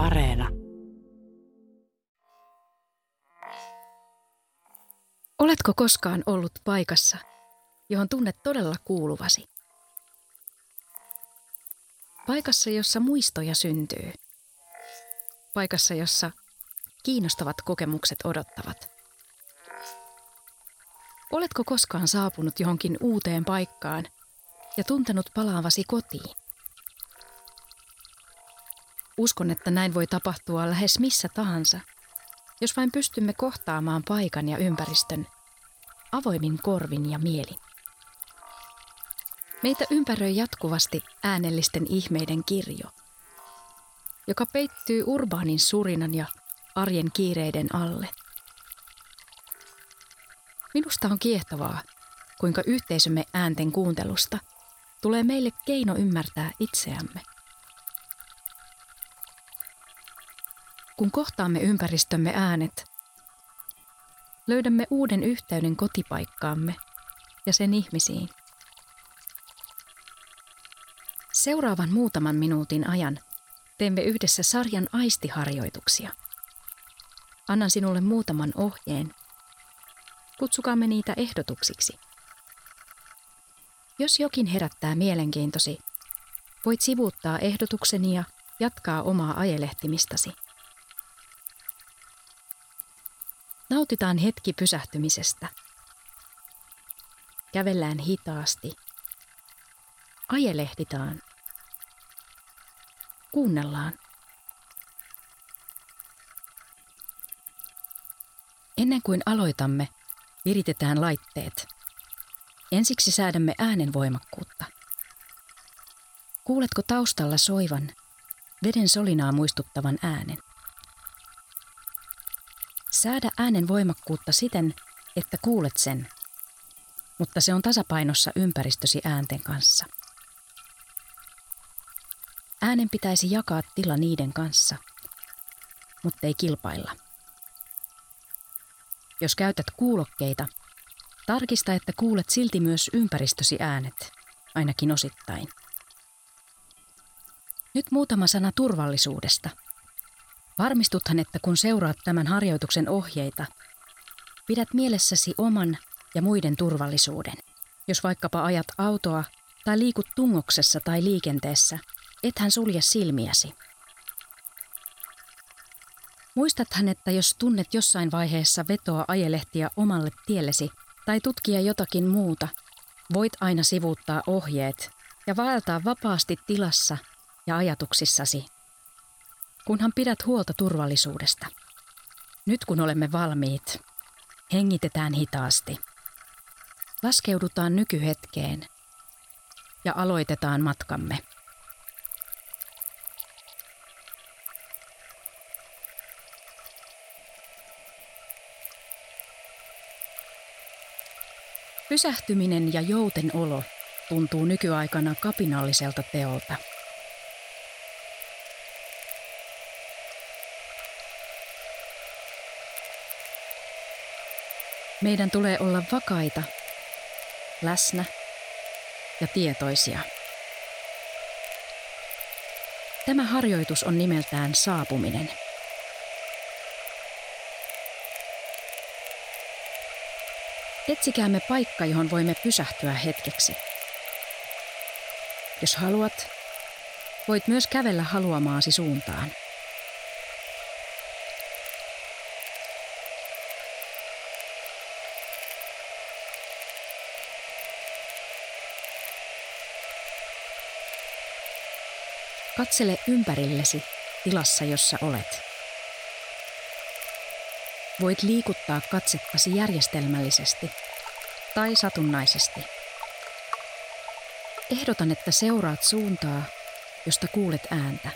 Areena. Oletko koskaan ollut paikassa, johon tunnet todella kuuluvasi? Paikassa, jossa muistoja syntyy. Paikassa, jossa kiinnostavat kokemukset odottavat. Oletko koskaan saapunut johonkin uuteen paikkaan ja tuntenut palaavasi kotiin? Uskon, että näin voi tapahtua lähes missä tahansa, jos vain pystymme kohtaamaan paikan ja ympäristön avoimin korvin ja mielin. Meitä ympäröi jatkuvasti äänellisten ihmeiden kirjo, joka peittyy urbaanin surinan ja arjen kiireiden alle. Minusta on kiehtovaa, kuinka yhteisömme äänten kuuntelusta tulee meille keino ymmärtää itseämme. Kun kohtaamme ympäristömme äänet, löydämme uuden yhteyden kotipaikkaamme ja sen ihmisiin. Seuraavan muutaman minuutin ajan teemme yhdessä sarjan aistiharjoituksia. Annan sinulle muutaman ohjeen. Kutsukaamme niitä ehdotuksiksi. Jos jokin herättää mielenkiintosi, voit sivuuttaa ehdotukseni ja jatkaa omaa ajelehtimistasi. Nautitaan hetki pysähtymisestä. Kävellään hitaasti. Ajelehditaan. Kuunnellaan. Ennen kuin aloitamme, viritetään laitteet. Ensiksi säädämme äänen voimakkuutta. Kuuletko taustalla soivan, veden solinaa muistuttavan äänen? Säädä äänen voimakkuutta siten, että kuulet sen, mutta se on tasapainossa ympäristösi äänten kanssa. Äänen pitäisi jakaa tila niiden kanssa, mutta ei kilpailla. Jos käytät kuulokkeita, tarkista, että kuulet silti myös ympäristösi äänet, ainakin osittain. Nyt muutama sana turvallisuudesta – Varmistuthan, että kun seuraat tämän harjoituksen ohjeita, pidät mielessäsi oman ja muiden turvallisuuden. Jos vaikkapa ajat autoa tai liikut tungoksessa tai liikenteessä, ethän sulje silmiäsi. Muistathan, että jos tunnet jossain vaiheessa vetoa ajelehtiä omalle tiellesi tai tutkia jotakin muuta, voit aina sivuuttaa ohjeet ja vaeltaa vapaasti tilassa ja ajatuksissasi kunhan pidät huolta turvallisuudesta. Nyt kun olemme valmiit, hengitetään hitaasti. Laskeudutaan nykyhetkeen ja aloitetaan matkamme. Pysähtyminen ja jouten olo tuntuu nykyaikana kapinalliselta teolta – Meidän tulee olla vakaita, läsnä ja tietoisia. Tämä harjoitus on nimeltään saapuminen. Etsikäämme paikka, johon voimme pysähtyä hetkeksi. Jos haluat, voit myös kävellä haluamaasi suuntaan. Katsele ympärillesi tilassa, jossa olet. Voit liikuttaa katsettasi järjestelmällisesti tai satunnaisesti. Ehdotan, että seuraat suuntaa, josta kuulet ääntä.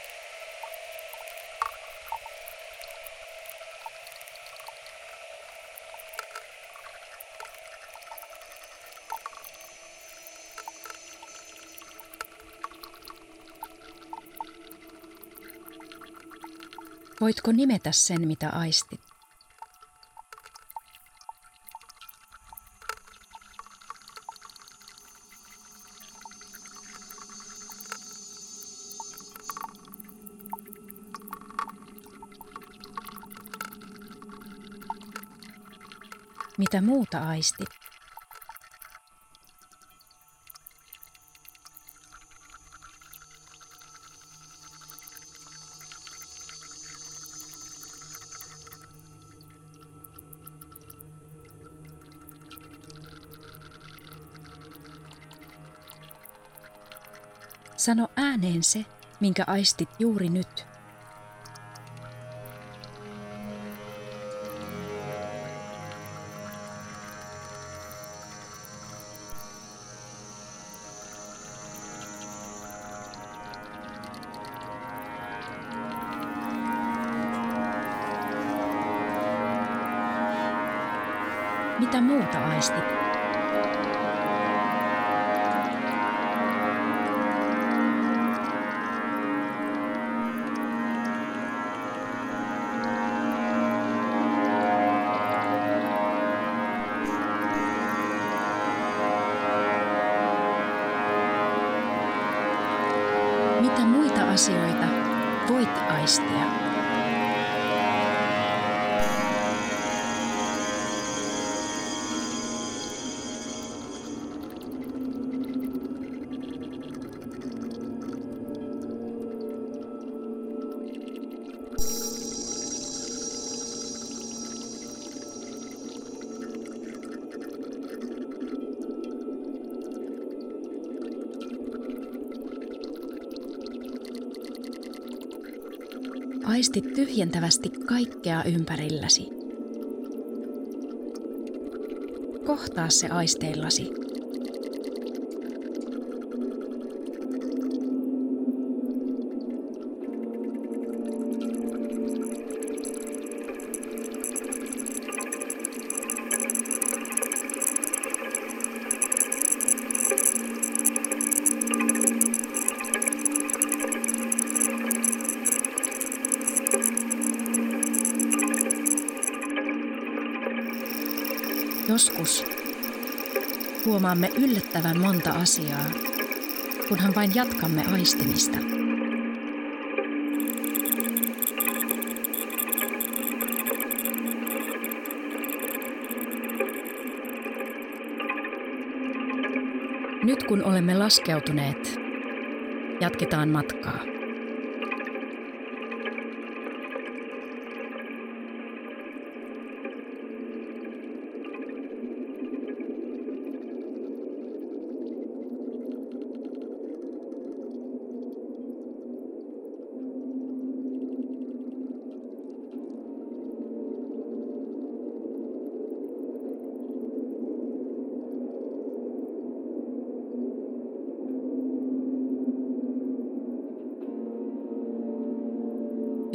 Voitko nimetä sen, mitä aistit? Mitä muuta aistit? Sano ääneen se, minkä aistit juuri nyt. Mitä muuta aistit? Tyhjentävästi kaikkea ympärilläsi. Kohtaa se aisteillasi. Joskus huomaamme yllättävän monta asiaa, kunhan vain jatkamme aistimista. Nyt kun olemme laskeutuneet, jatketaan matkaa.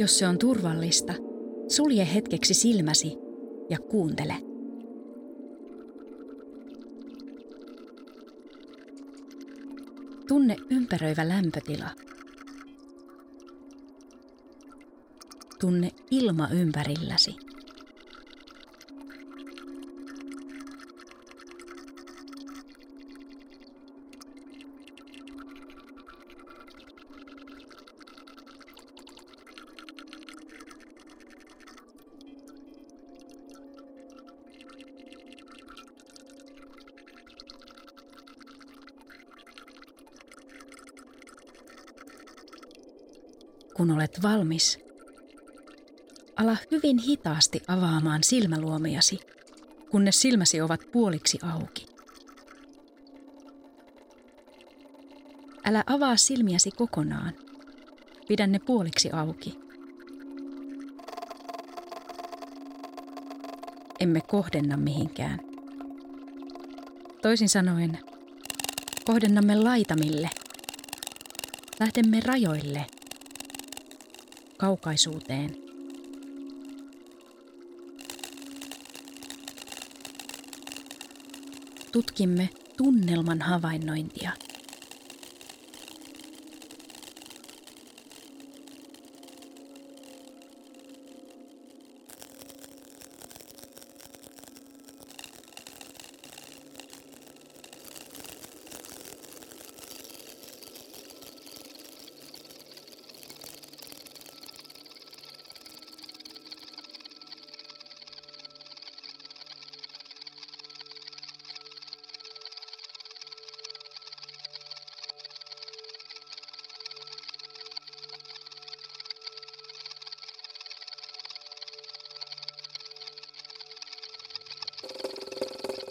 Jos se on turvallista, sulje hetkeksi silmäsi ja kuuntele. Tunne ympäröivä lämpötila. Tunne ilma ympärilläsi. Kun olet valmis, ala hyvin hitaasti avaamaan silmäluomiasi, kunnes silmäsi ovat puoliksi auki. Älä avaa silmiäsi kokonaan. Pidä ne puoliksi auki. Emme kohdenna mihinkään. Toisin sanoen, kohdennamme laitamille. Lähdemme rajoille – kaukaisuuteen. Tutkimme tunnelman havainnointia.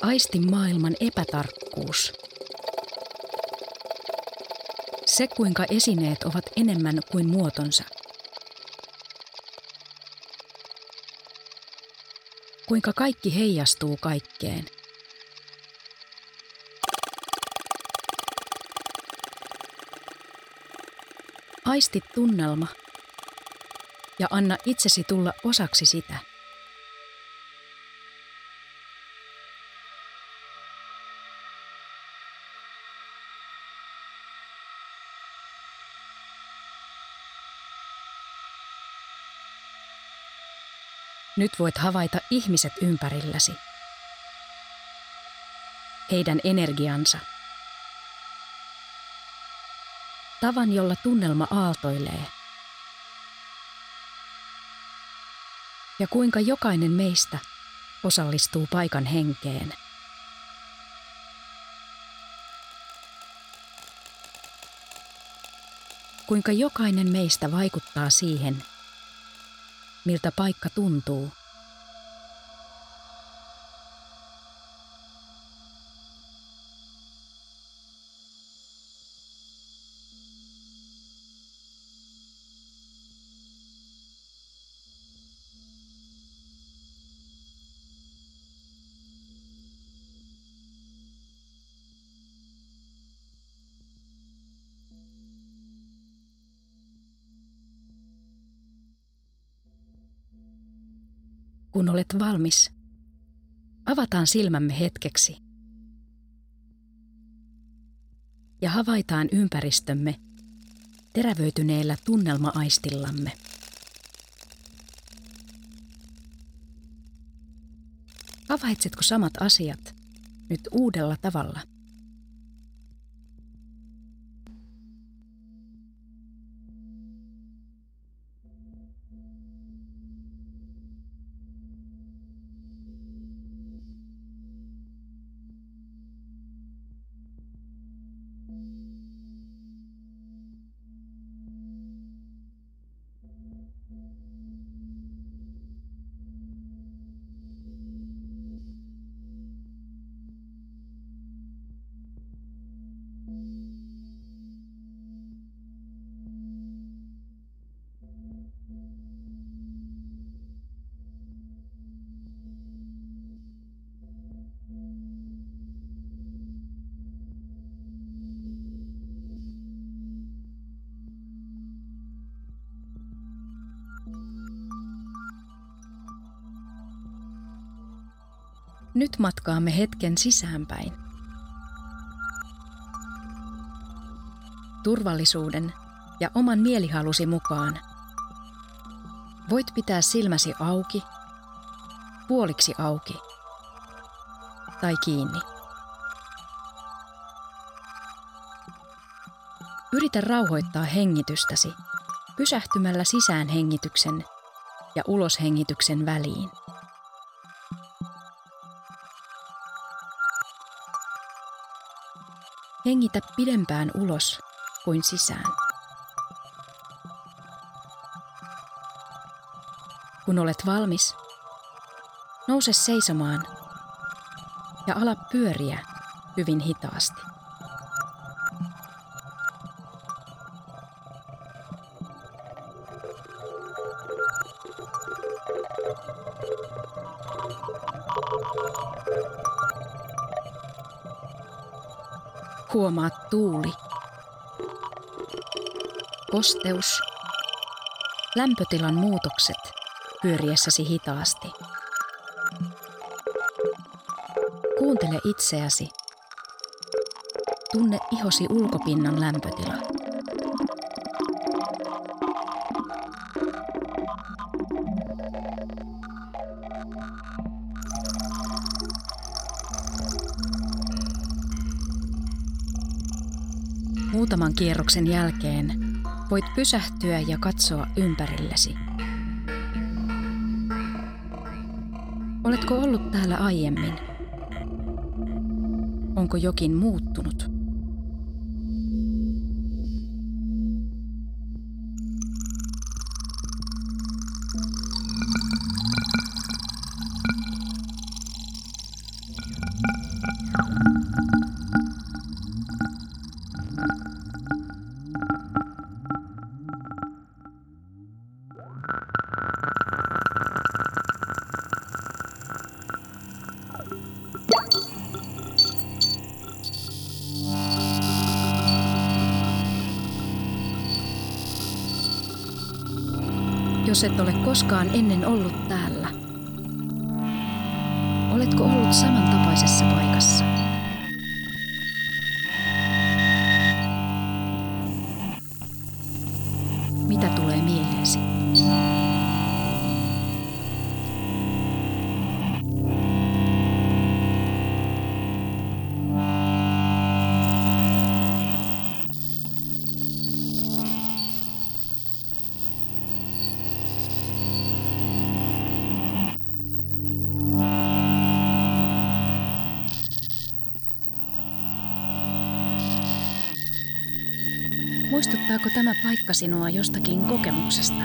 Aisti maailman epätarkkuus. Se, kuinka esineet ovat enemmän kuin muotonsa. Kuinka kaikki heijastuu kaikkeen. Aisti tunnelma ja anna itsesi tulla osaksi sitä. Nyt voit havaita ihmiset ympärilläsi. Heidän energiansa. Tavan, jolla tunnelma aaltoilee. Ja kuinka jokainen meistä osallistuu paikan henkeen. Kuinka jokainen meistä vaikuttaa siihen, miltä paikka tuntuu. Kun olet valmis, avataan silmämme hetkeksi ja havaitaan ympäristömme terävöityneellä tunnelmaaistillamme. Havaitsetko samat asiat nyt uudella tavalla? Nyt matkaamme hetken sisäänpäin. Turvallisuuden ja oman mielihalusi mukaan. Voit pitää silmäsi auki, puoliksi auki tai kiinni. Yritä rauhoittaa hengitystäsi pysähtymällä sisäänhengityksen ja uloshengityksen väliin. Hengitä pidempään ulos kuin sisään. Kun olet valmis, nouse seisomaan ja ala pyöriä hyvin hitaasti. Huomaat tuuli, kosteus, lämpötilan muutokset pyöriessäsi hitaasti. Kuuntele itseäsi. Tunne ihosi ulkopinnan lämpötila. Muutaman kierroksen jälkeen voit pysähtyä ja katsoa ympärillesi. Oletko ollut täällä aiemmin? Onko jokin muuttunut? Jos et ole koskaan ennen ollut Muistuttaako tämä paikka sinua jostakin kokemuksesta?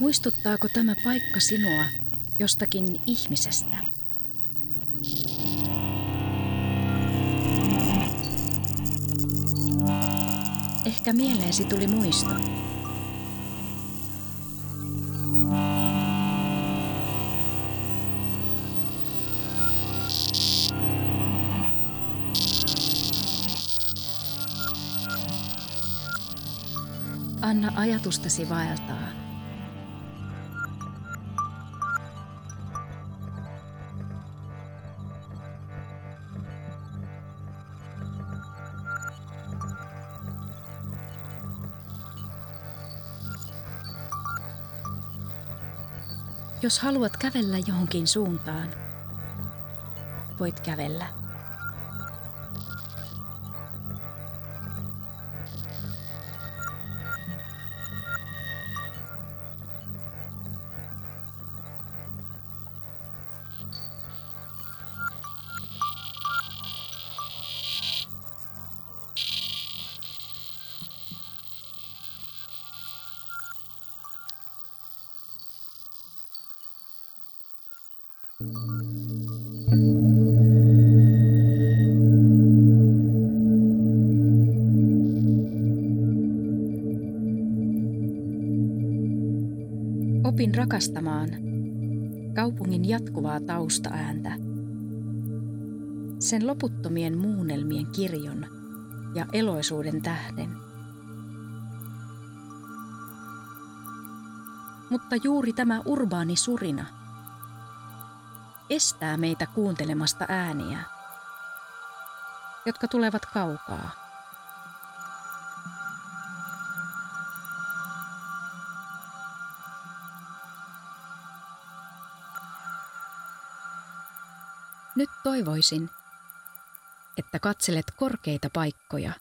Muistuttaako tämä paikka sinua jostakin ihmisestä? Ehkä mieleesi tuli muisto. Anna ajatustasi vaeltaa. Jos haluat kävellä johonkin suuntaan, voit kävellä. Opin rakastamaan kaupungin jatkuvaa taustaääntä, sen loputtomien muunnelmien kirjon ja eloisuuden tähden. Mutta juuri tämä urbaani surina estää meitä kuuntelemasta ääniä, jotka tulevat kaukaa. Toivoisin, että katselet korkeita paikkoja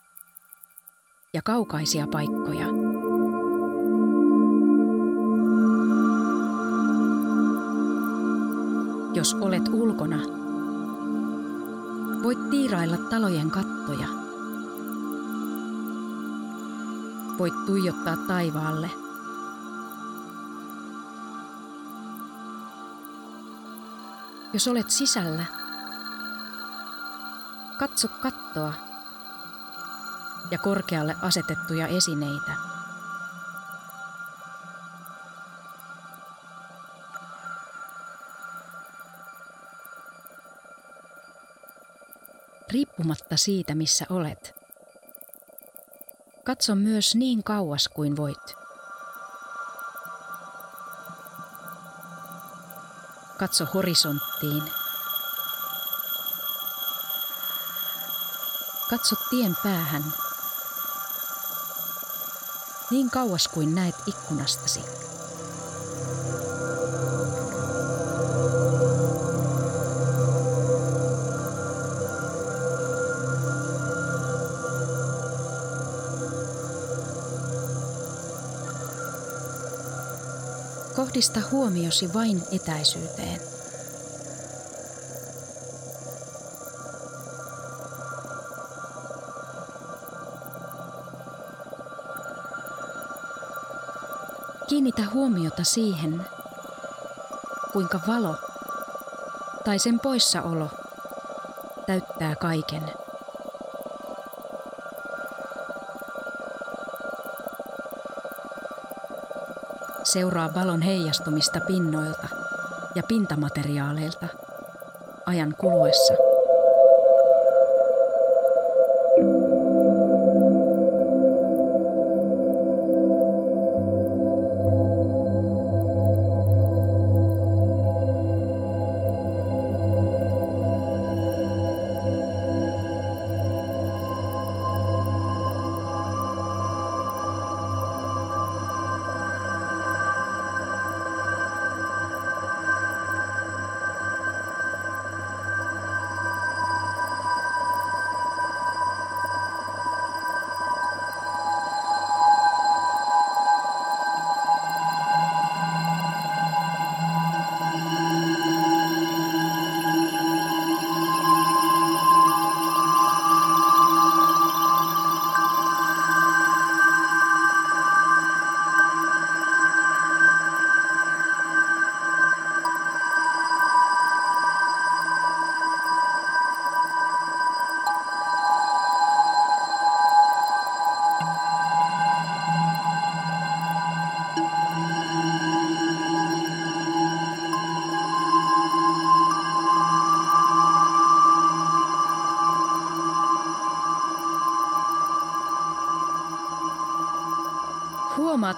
ja kaukaisia paikkoja. Jos olet ulkona, voit tiirailla talojen kattoja. Voit tuijottaa taivaalle. Jos olet sisällä, Katso kattoa ja korkealle asetettuja esineitä. Riippumatta siitä, missä olet, katso myös niin kauas kuin voit. Katso horisonttiin Katso tien päähän. Niin kauas kuin näet ikkunastasi. Kohdista huomiosi vain etäisyyteen. Kiinnitä huomiota siihen, kuinka valo tai sen poissaolo täyttää kaiken. Seuraa valon heijastumista pinnoilta ja pintamateriaaleilta ajan kuluessa.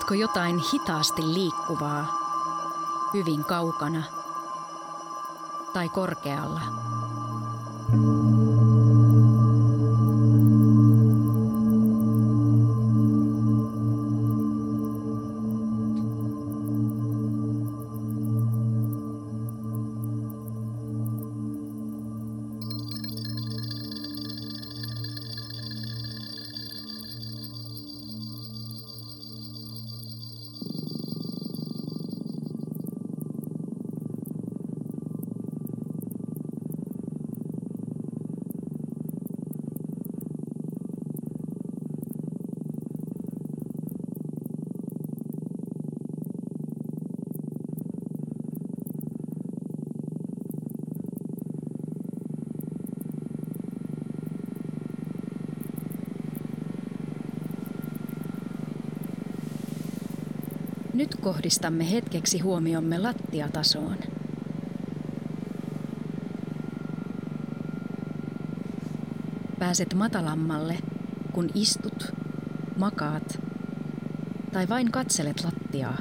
Huomaatko jotain hitaasti liikkuvaa, hyvin kaukana tai korkealla? Nyt kohdistamme hetkeksi huomiomme lattiatasoon. Pääset matalammalle, kun istut, makaat tai vain katselet lattiaa.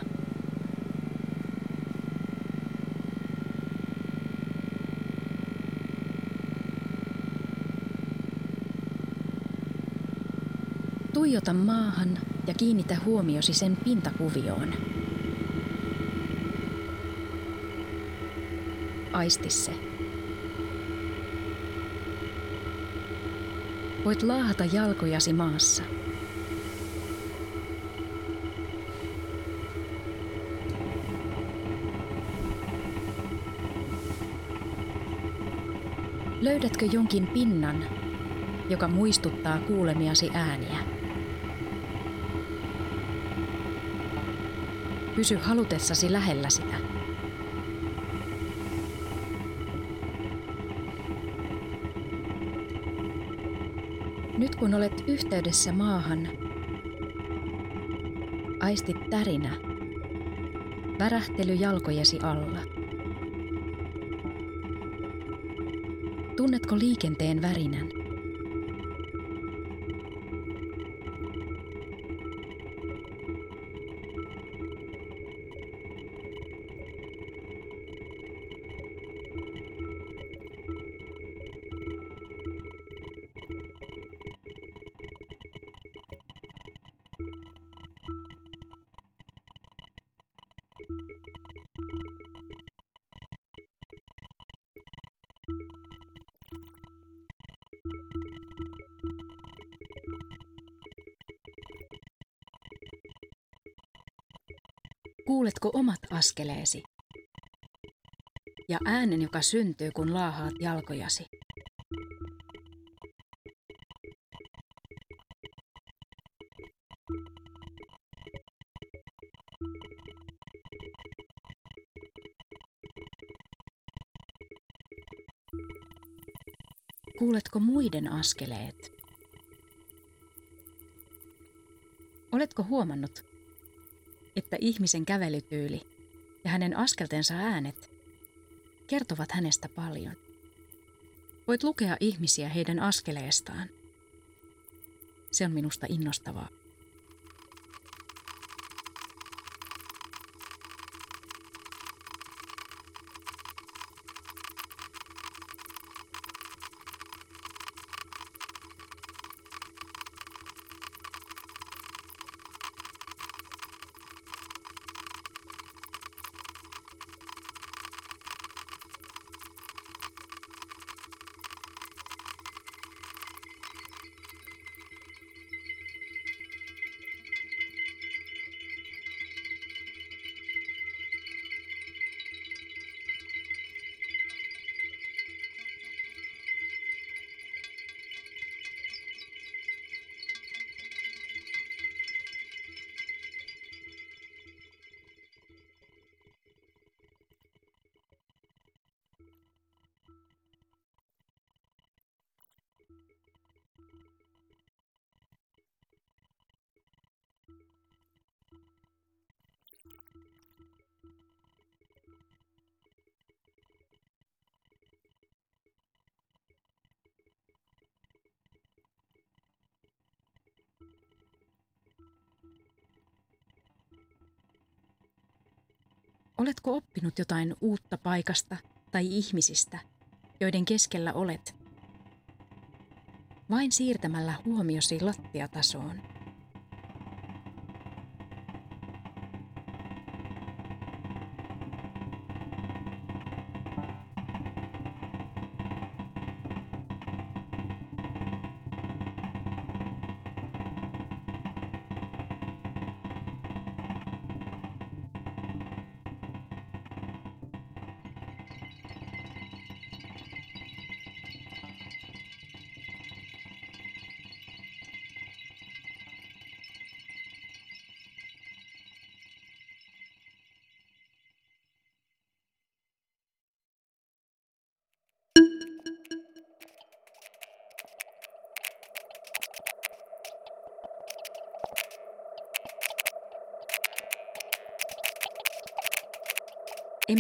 Tuijota maahan ja kiinnitä huomiosi sen pintakuvioon. Aisti se. Voit laahata jalkojasi maassa. Löydätkö jonkin pinnan, joka muistuttaa kuulemiasi ääniä? Pysy halutessasi lähellä sitä. Nyt kun olet yhteydessä maahan, aistit tärinä, värähtely jalkojesi alla. Tunnetko liikenteen värinän? Askeleesi? Ja äänen, joka syntyy, kun laahaat jalkojasi. Kuuletko muiden askeleet? Oletko huomannut, että ihmisen kävelytyyli ja hänen askeltensa äänet kertovat hänestä paljon. Voit lukea ihmisiä heidän askeleestaan. Se on minusta innostavaa. Oletko oppinut jotain uutta paikasta tai ihmisistä, joiden keskellä olet? Vain siirtämällä huomiosi lattiatasoon.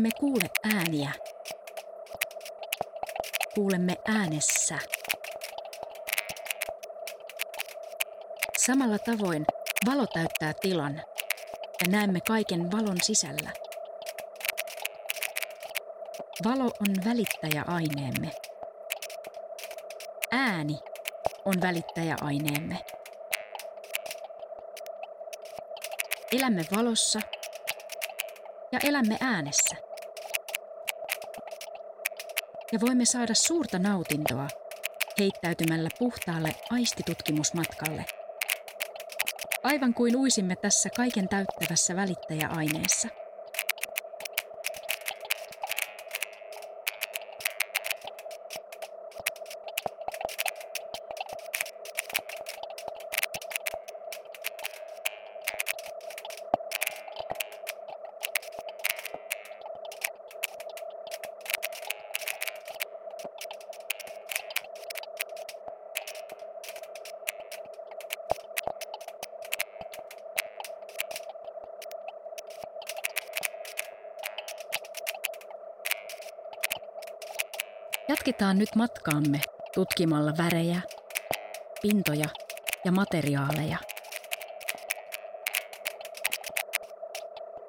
Emme kuule ääniä. Kuulemme äänessä. Samalla tavoin valo täyttää tilan ja näemme kaiken valon sisällä. Valo on välittäjäaineemme. Ääni on välittäjäaineemme. Elämme valossa ja elämme äänessä. Ja voimme saada suurta nautintoa heittäytymällä puhtaalle aistitutkimusmatkalle. Aivan kuin uisimme tässä kaiken täyttävässä välittäjäaineessa – Jatketaan nyt matkaamme tutkimalla värejä, pintoja ja materiaaleja.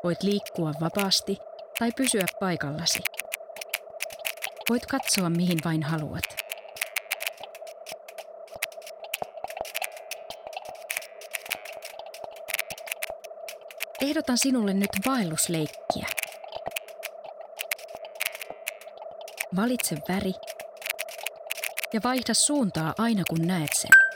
Voit liikkua vapaasti tai pysyä paikallasi. Voit katsoa mihin vain haluat. Ehdotan sinulle nyt vaellusleikkiä. Valitse väri ja vaihda suuntaa aina kun näet sen.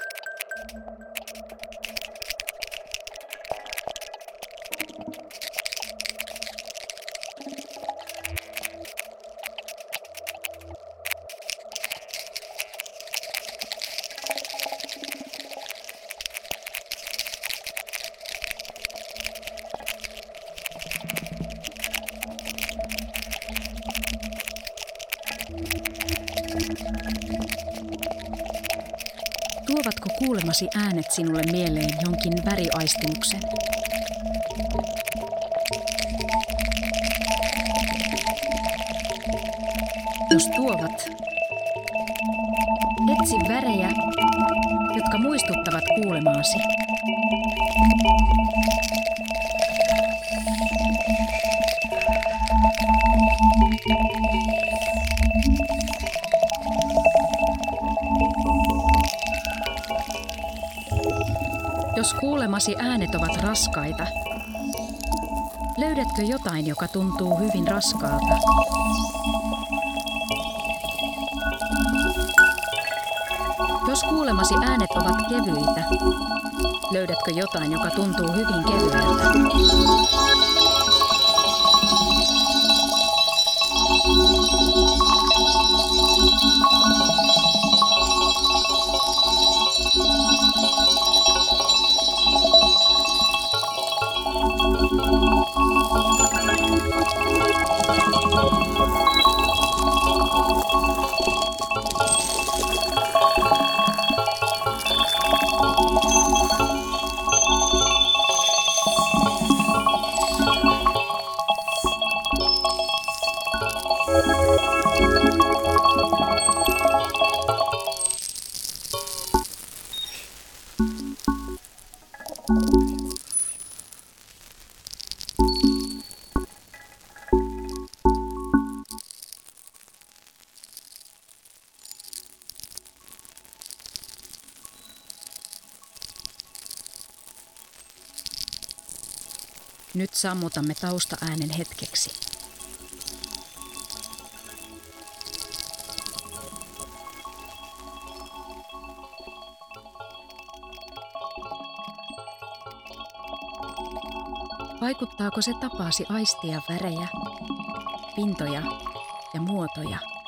huomasi äänet sinulle mieleen jonkin väriaistimuksen. Jos tuovat, etsi värejä, jotka muistuttavat kuulemaasi. Kuulemasi äänet ovat raskaita, löydätkö jotain, joka tuntuu hyvin raskaalta? Jos kuulemasi äänet ovat kevyitä, löydätkö jotain, joka tuntuu hyvin kevyeltä? Sammutamme taustaäänen hetkeksi. Vaikuttaako se tapaasi aistia värejä, pintoja ja muotoja?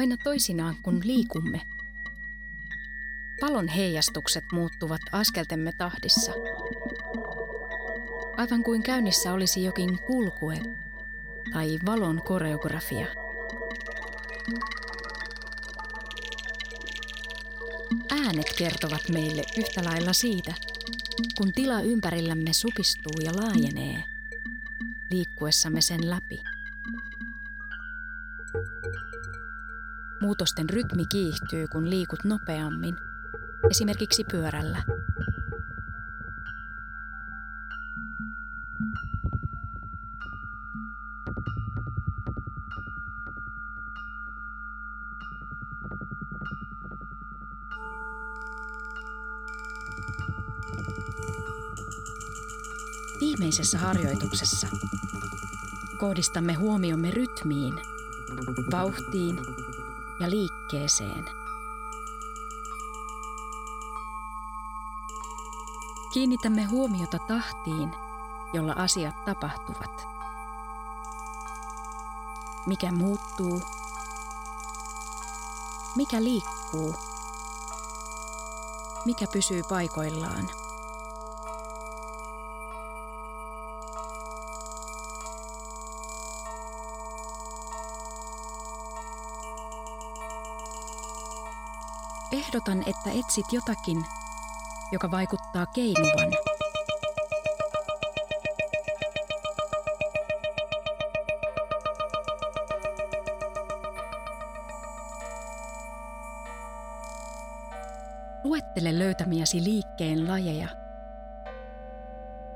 Aina toisinaan, kun liikumme, palon heijastukset muuttuvat askeltemme tahdissa. Aivan kuin käynnissä olisi jokin kulkue tai valon koreografia. Äänet kertovat meille yhtä lailla siitä, kun tila ympärillämme supistuu ja laajenee, liikkuessamme sen läpi. Muutosten rytmi kiihtyy, kun liikut nopeammin, esimerkiksi pyörällä. Viimeisessä harjoituksessa kohdistamme huomiomme rytmiin, vauhtiin ja liikkeeseen. Kiinnitämme huomiota tahtiin, jolla asiat tapahtuvat. Mikä muuttuu? Mikä liikkuu? Mikä pysyy paikoillaan? Ehdotan, että etsit jotakin, joka vaikuttaa keinuvan. Luettele löytämiäsi liikkeen lajeja,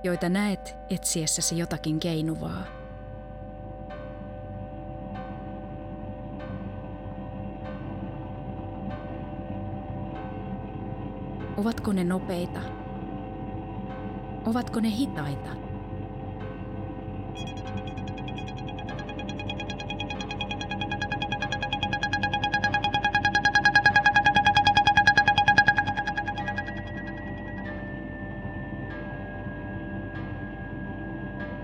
joita näet etsiessäsi jotakin keinuvaa. Ovatko ne nopeita? Ovatko ne hitaita?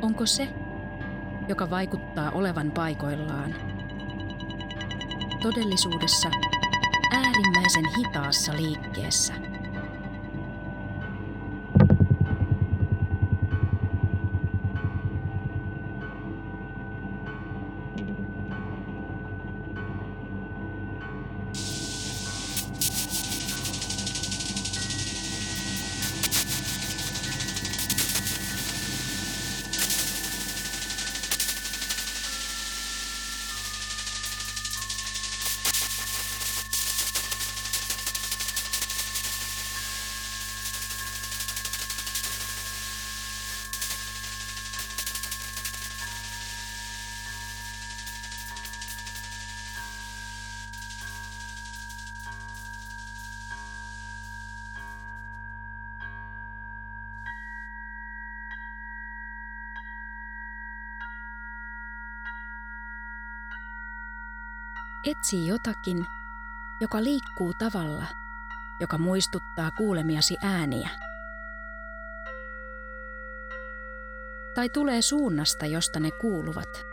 Onko se, joka vaikuttaa olevan paikoillaan. Todellisuudessa äärimmäisen hitaassa liikkeessä. Etsi jotakin, joka liikkuu tavalla, joka muistuttaa kuulemiasi ääniä. Tai tulee suunnasta, josta ne kuuluvat.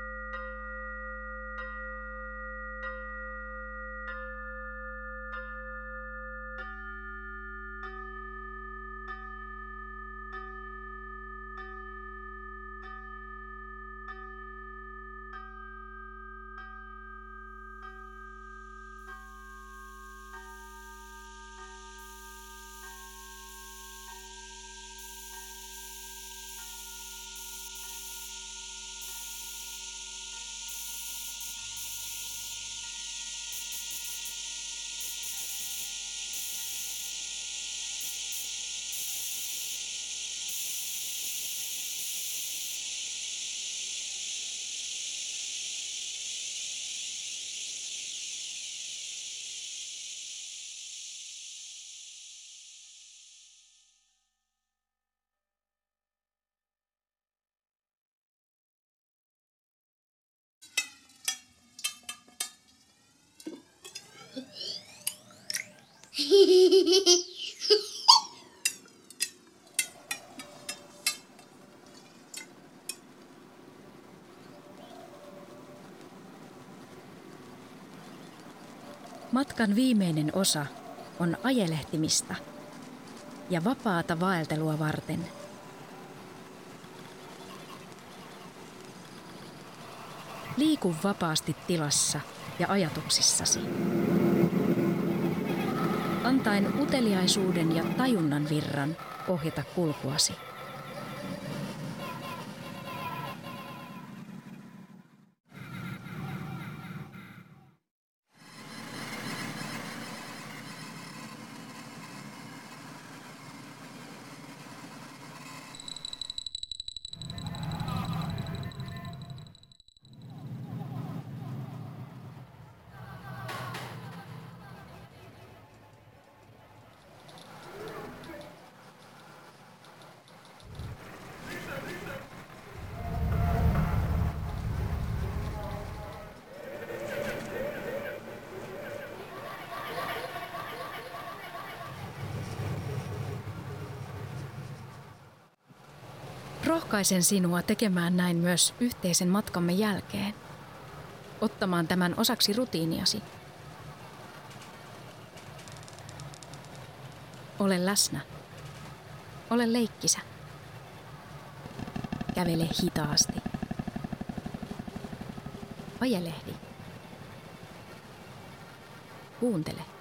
Matkan viimeinen osa on ajelehtimista ja vapaata vaeltelua varten. Liiku vapaasti tilassa ja ajatuksissasi antaen uteliaisuuden ja tajunnan virran ohjata kulkuasi. Rohkaisen sinua tekemään näin myös yhteisen matkamme jälkeen. Ottamaan tämän osaksi rutiiniasi. Ole läsnä. Ole leikkisä. Kävele hitaasti. Ajelehdi. Kuuntele.